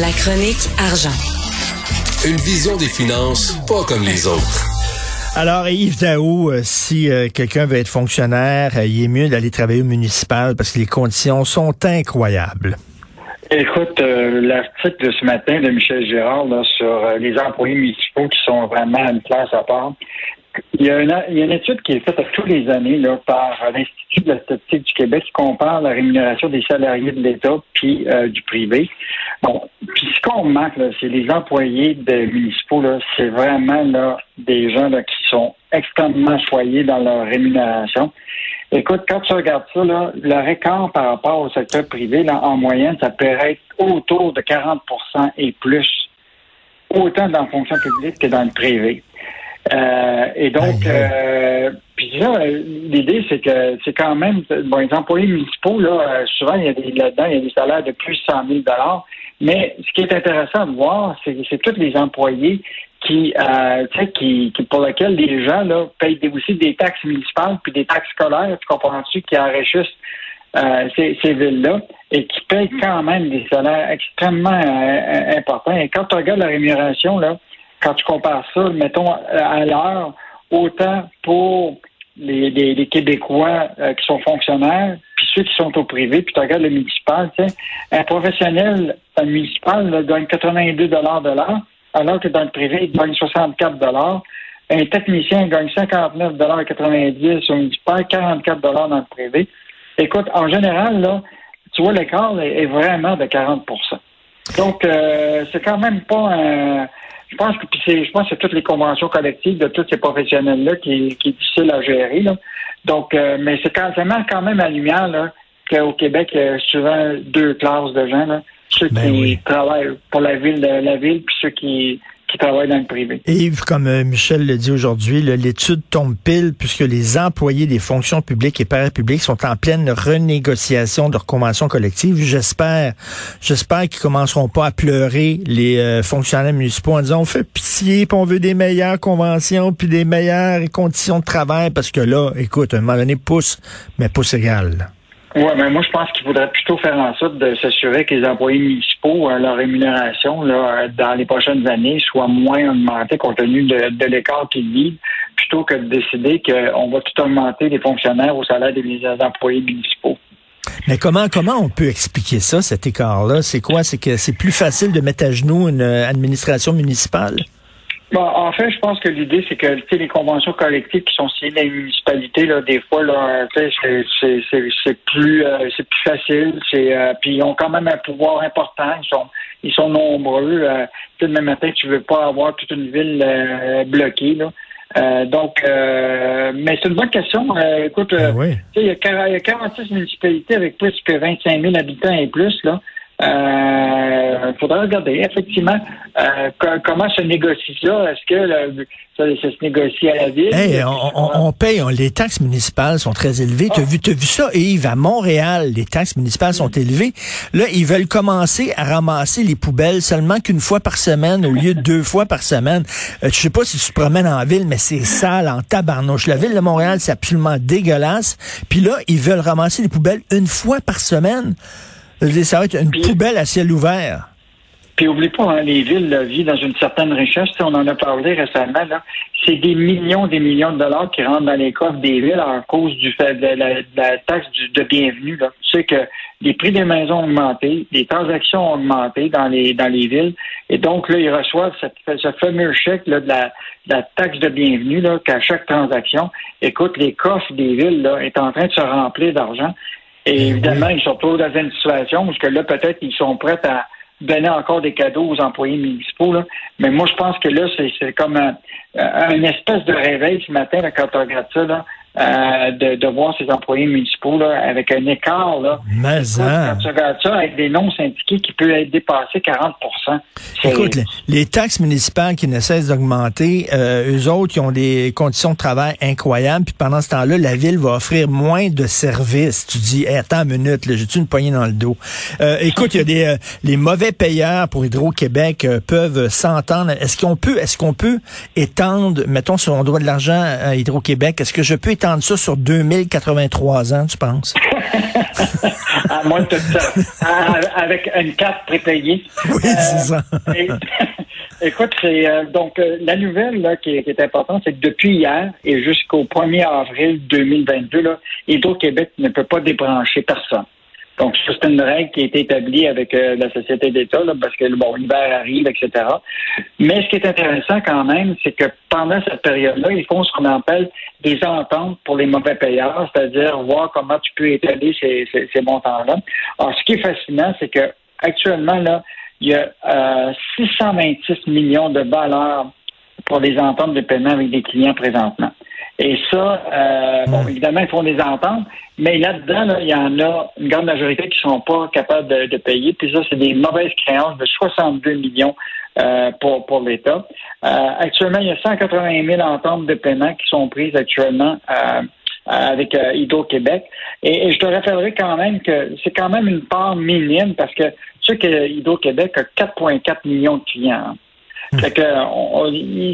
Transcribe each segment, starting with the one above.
La chronique argent. Une vision des finances pas comme les autres. Alors, Yves Daou, euh, si euh, quelqu'un veut être fonctionnaire, euh, il est mieux d'aller travailler au municipal parce que les conditions sont incroyables. Écoute, l'article de ce matin de Michel Gérard sur les employés municipaux qui sont vraiment à une place à part, il y, a une, étude qui est faite tous les années par l'Institut de la statistique du Québec qui compare la rémunération des salariés de l'État puis euh, du privé. Bon, puis ce qu'on remarque, c'est les employés des municipaux, c'est vraiment là, des gens là, qui sont extrêmement choyés dans leur rémunération. Écoute, quand tu regardes ça, là, le record par rapport au secteur privé, là, en moyenne, ça peut être autour de 40% et plus, autant dans la fonction publique que dans le privé. Euh, et donc, euh, puis là, l'idée, c'est que c'est quand même, bon, les employés municipaux, là, euh, souvent, il y a des, là-dedans, il y a des salaires de plus de 100 000 Mais ce qui est intéressant de voir, c'est, c'est tous les employés qui, euh, qui, qui, pour lesquels les gens là, payent aussi des taxes municipales puis des taxes scolaires, tu comprends-tu, qui enrichissent euh, ces, ces villes-là et qui payent quand même des salaires extrêmement euh, importants. Et quand tu regardes la rémunération, là, quand tu compares ça, mettons, à l'heure, autant pour les, Québécois euh, qui sont fonctionnaires, puis ceux qui sont au privé, puis tu regardes le municipal, tu sais, un professionnel un municipal gagne 82 de l'heure, alors que dans le privé, il gagne 64 Un technicien gagne 59,90 au municipal, 44 dans le privé. Écoute, en général, là, tu vois, l'écart est, vraiment de 40% Donc, euh, c'est quand même pas un je pense que c'est, je pense que c'est toutes les conventions collectives de tous ces professionnels-là qui, qui est difficile à gérer. Là. Donc, euh, mais c'est quand, quand même à lumière là, qu'au Québec, il y a souvent deux classes de gens. Là. Ceux ben qui travaillent pour la ville de la ville, puis ceux qui qui dans le privé. Et comme euh, Michel le dit aujourd'hui, l'étude tombe pile puisque les employés des fonctions publiques et parapubliques sont en pleine renégociation de leur convention collective. J'espère, j'espère qu'ils commenceront pas à pleurer les euh, fonctionnaires municipaux en disant on fait pitié, puis on veut des meilleures conventions, puis des meilleures conditions de travail parce que là, écoute, à un moment donné, pousse, mais pousse égal. Oui, mais moi, je pense qu'il faudrait plutôt faire en sorte de s'assurer que les employés municipaux, euh, leur rémunération, là, dans les prochaines années, soit moins augmentée compte tenu de, l'écart qu'ils vivent, plutôt que de décider qu'on va tout augmenter les fonctionnaires au salaire des employés municipaux. Mais comment comment on peut expliquer ça, cet écart-là? C'est quoi? C'est que c'est plus facile de mettre à genoux une euh, administration municipale? Bon, en fait, je pense que l'idée, c'est que les conventions collectives qui sont signées dans les municipalités, là, des fois, là, c'est, c'est, plus euh, c'est plus facile. C'est euh, puis ils ont quand même un pouvoir important. Ils sont ils sont nombreux. Euh, le même matin, tu veux pas avoir toute une ville euh, bloquée. Là. donc, mais c'est une bonne question. écoute, ben il y, a 46 municipalités avec plus que 25 000 habitants et plus. Là. Il faudra regarder effectivement euh, comment se négocie ça? Est-ce que ça, se négocie à la ville? on, paye, les taxes municipales sont très élevées. Tu as, vu, vu ça, Yves? À Montréal, les taxes municipales sont élevées. Là, ils veulent commencer à ramasser les poubelles seulement qu'une fois par semaine au lieu de deux fois par semaine. Euh, je sais pas si tu te promènes en ville, mais c'est sale en tabarnouche. La ville de Montréal, c'est absolument dégueulasse. Puis là, ils veulent ramasser les poubelles une fois par semaine. Ça va être une poubelle à ciel ouvert. Puis oublie pas, hein, les villes vivent dans une certaine richesse. on en a parlé récemment. C'est des millions, des millions de dollars qui rentrent dans les coffres des villes à cause du fait de la, taxe de bienvenue. Là. Tu sais que les prix des maisons ont augmenté, les transactions ont augmenté dans les dans les villes, et donc là ils reçoivent cette, ce fameux chèque là, de, la, taxe de bienvenue là qu'à chaque transaction. Écoute, les coffres des villes là est en train de se remplir d'argent. Et ben évidemment, ils sont toujours dans une situation où que là peut-être ils sont prêts à donner encore des cadeaux aux employés municipaux. Là. Mais moi, je pense que là, c'est comme un, un, espèce de réveil ce matin là, quand on regarde ça. Là. Euh, de, de, voir ces employés municipaux là, avec un écart. Là. Mais hein. tu regardes ça avec des non syndiqués qui peuvent être dépassés 40 Écoute, les, taxes municipales qui ne cessent d'augmenter, euh, eux autres, ils ont des conditions de travail incroyables, puis pendant ce temps-là, la ville va offrir moins de services. Tu dis, attends une minute, j'ai-tu une poignée dans le dos? Euh, écoute, il y a des euh, les mauvais payeurs pour Hydro-Québec euh, peuvent s'entendre. Est-ce qu'on peut, est-ce qu'on peut étendre, mettons, si on doit de l'argent à Hydro-Québec, est-ce que je peux étendre étendre ça sur 2083 ans, tu penses? à moins de tout ça. avec une carte prépayée. Oui, c'est ça. écoute, c'est donc la nouvelle là, qui, est, importante, c'est que depuis hier et jusqu'au 1er avril 2022, là, Hydro-Québec ne peut pas débrancher personne. Donc, c'est une règle qui a été établie avec euh, la Société d'État, parce que bon, l'hiver arrive, etc. Mais ce qui est intéressant quand même, c'est que pendant cette période-là, ils font ce qu'on appelle des ententes pour les mauvais payeurs, c'est-à-dire voir comment tu peux étaler ces, ces, montants-là. Alors, ce qui est fascinant, c'est que actuellement, là, il y a euh, 626 millions de valeurs pour les ententes de paiement avec des clients présentement. Et ça, euh, bon, évidemment, ils font des ententes, mais là-dedans, il y en a une grande majorité qui sont pas capables de, payer. Puis ça, c'est des mauvaises créances de 62 millions euh, pour, pour l'État. Euh, actuellement, il y a 180 000 ententes de paiement qui sont prises actuellement avec Hydro-Québec. Et, je te rappellerai quand même que c'est quand même une part minime parce que tu sais que Hydro-Québec a 4,4 millions de clients. Fait que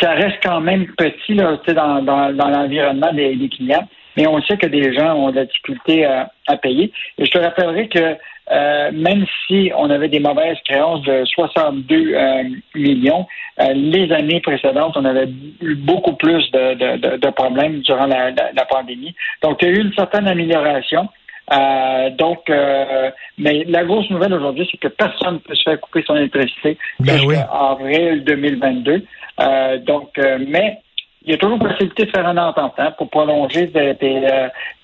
ça reste quand même petit là, dans, dans, dans l'environnement des, clients, mais on sait que des gens ont de la difficulté à, payer. Et je te rappellerai que euh, même si on avait des mauvaises créances de 62 euh, millions, euh, les années précédentes, on avait eu beaucoup plus de, de, de problèmes durant la, la, pandémie. Donc, il y a eu une certaine amélioration. Euh, donc, euh, mais la grosse nouvelle aujourd'hui, c'est que personne ne peut se faire couper son électricité ben jusqu'à avril 2022. Euh, donc, mais il y a toujours possibilité de faire un entente hein, pour prolonger tes,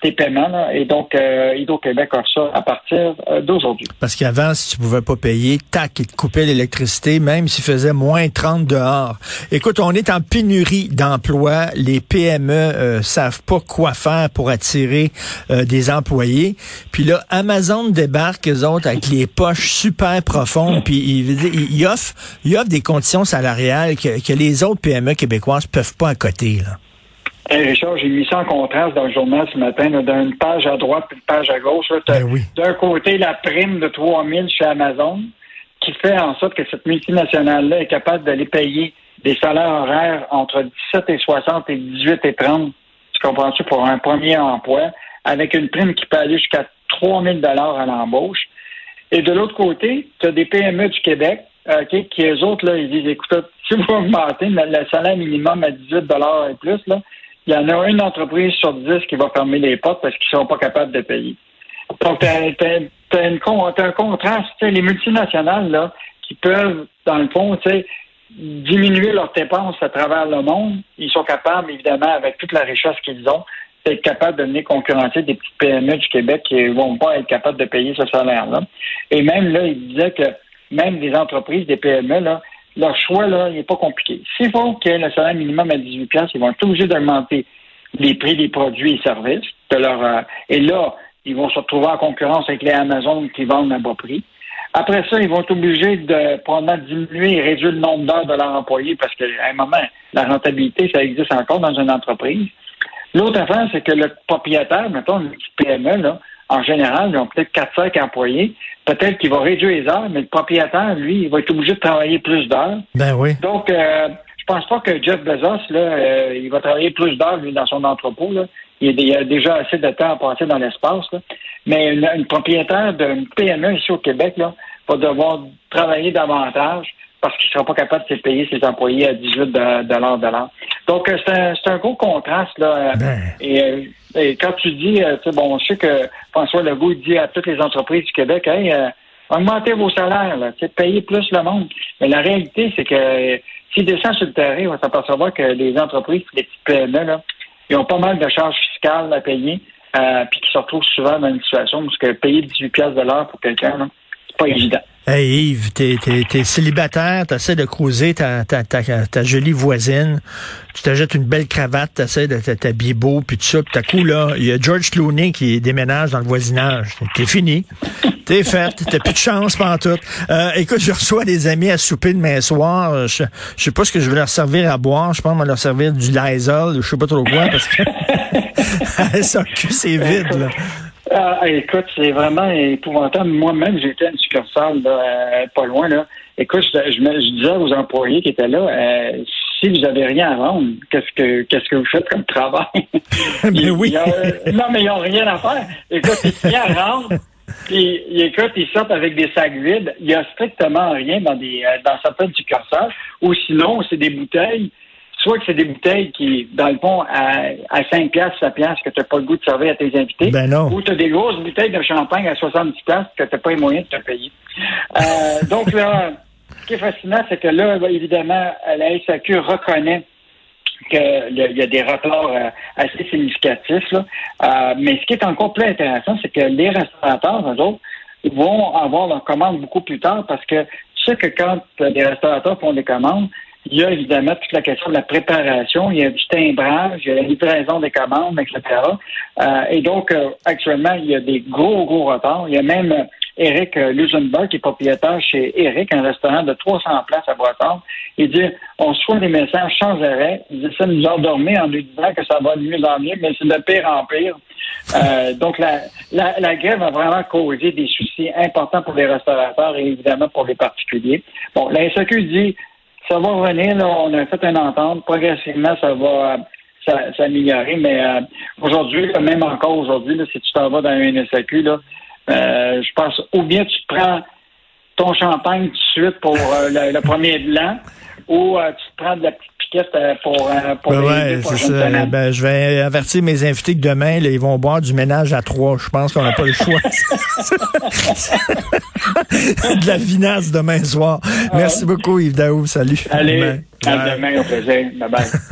tes, paiements. et donc, euh, Hydro-Québec a ça à partir euh, d'aujourd'hui. Parce qu'avant, si tu pouvais pas payer, tac, ils te coupaient l'électricité, même s'il faisait moins 30 dehors. Écoute, on est en pénurie d'emplois. Les PME euh, savent pas quoi faire pour attirer euh, des employés. Puis là, Amazon débarque, eux autres, avec les poches super profondes, puis ils, offrent, ils offrent des conditions salariales que, que les autres PME québécoises peuvent pas Richard, j'ai mis ça en contraste dans le journal ce matin, d'une page à droite puis une page à gauche. Ben d'un côté, la prime de 3 000 chez Amazon, qui fait en sorte que cette multinationale-là est capable d'aller payer des salaires horaires entre 17 et 60 et 18 et 30, tu comprends-tu, pour un premier emploi, avec une prime qui peut aller jusqu'à 3 000 à l'embauche. Et de l'autre côté, tu as des PME du Québec OK, qui eux autres, là, ils disent, écoute, si vous augmentez le salaire minimum à 18 et plus, là, il y en a une entreprise sur 10 qui va fermer les portes parce qu'ils ne sont pas capables de payer. Donc, tu as, un contraste. Les multinationales, là, qui peuvent, dans le fond, diminuer leurs dépenses à travers le monde, ils sont capables, évidemment, avec toute la richesse qu'ils ont, d'être capables de venir concurrencer des petites PME du Québec qui ne vont pas être capables de payer ce salaire-là. Et même là, ils disaient que même des entreprises, des PME, leur choix, là, il n'est pas compliqué. S'il faut que le salaire minimum à 18 ils vont être obligés d'augmenter les prix des produits et services. De leur, euh, et là, ils vont se retrouver en concurrence avec les Amazon qui vendent à bas prix. Après ça, ils vont être obligés de probablement diminuer et réduire le nombre d'heures de leurs employés parce qu'à un moment, la rentabilité, ça existe encore dans une entreprise. L'autre affaire, c'est que le propriétaire, mettons, une PME, là, en général, ils ont peut-être 4-5 employés. Peut-être qu'il va réduire les heures, mais le propriétaire, lui, il va être obligé de travailler plus d'heures. Ben oui. Donc, euh, je pense pas que Jeff Bezos, là, euh, il va travailler plus d'heures, lui, dans son entrepôt. Là. Il, y a déjà assez de temps à passer dans l'espace. Mais une, propriétaire d'une PME ici au Québec là, va devoir travailler davantage parce qu'il ne sera pas capable de se payer ses employés à 18 de l'heure. Donc, euh, c'est un, gros contraste. Là. Ben. Et, et quand tu dis, euh, bon, je sais que François Legault dit à toutes les entreprises du Québec, hey, euh, augmentez vos salaires, là, payez plus le monde. Mais la réalité, c'est que euh, s'ils descendent sur le terrain, on va s'apercevoir que les entreprises, les petites PME, là, ils ont pas mal de charges fiscales à payer, euh, puis qui se retrouvent souvent dans une situation où payer 18 pièces de l'heure pour quelqu'un, c'est. Hey Yves, t'es, t'es, t'es célibataire, t'essaies de croiser ta, ta, ta, ta, jolie voisine, tu t'achètes une belle cravate, t'essaies de t'habiller beau, puis tout ça, puis t'as coup, là, il y a George Clooney qui déménage dans le voisinage. T'es fini. T'es fait. T'as plus de chance pendant tout. Euh, écoute, je reçois des amis à souper demain soir. Je, je sais pas ce que je vais leur servir à boire. Je pense qu'on va leur servir du Lysol, je sais pas trop quoi, parce que ça c'est vide, là. Ah, écoute, c'est vraiment épouvantable. Moi-même, j'étais à une succursale là, euh, pas loin. Là. Écoute, je, je, disais aux employés qui étaient là, euh, si vous avez rien à vendre, qu'est-ce que qu'est-ce que vous faites comme travail? mais oui. non, mais ils n'ont rien à faire. Écoute, ils rien à rendre. Puis, écoute, ils sortent avec des sacs vides. Il n'y a strictement rien dans des dans certaines succursales. Ou sinon, c'est des bouteilles soit que c'est des bouteilles qui, dans le fond, à, à 5 piastres, 7 piastres, que tu n'as pas le goût de servir à tes invités. Ben non. Ou tu as des grosses bouteilles de champagne à 70 piastres que tu n'as pas les moyens de te payer. Euh, donc là, ce qui est fascinant, c'est que là, évidemment, la SAQ reconnaît qu'il y a des retards euh, assez significatifs. Là. Euh, mais ce qui est encore plus intéressant, c'est que les restaurateurs, eux autres, vont avoir leur commande beaucoup plus tard parce que tu sais que quand les restaurateurs font des commandes, il y a évidemment toute la question de la préparation, il y a du timbrage, il y a la livraison des commandes, etc. Euh, et donc, euh, actuellement, il y a des gros, gros retards. Il y a même euh, Eric Lusenberg, qui est propriétaire chez Eric, un restaurant de 300 places à Brossard. Il dit, on reçoit des messages sans arrêt. Il dit, ça nous endormir en lui disant que ça va de mieux en mieux, mais c'est de pire en pire. donc, la, la, la, grève a vraiment causé des soucis importants pour les restaurateurs et évidemment pour les particuliers. Bon, la SAQ dit, ça va revenir. On a fait une entente. Progressivement, ça va s'améliorer. Mais euh, aujourd'hui, même encore aujourd'hui, si tu t'en vas dans un SAQ, euh, je pense, ou bien tu prends ton champagne tout de suite pour euh, le, premier blanc, ou tu prends de la petite euh, pour, euh, pour ben ouais, c'est ça. Ben, je vais avertir mes invités que demain, là, ils vont boire du ménage à trois. Je pense qu'on n'a pas le choix. de la vinasse demain soir. Merci beaucoup, Yves Daou. Salut. Allez, à demain, au plaisir. Bye bye.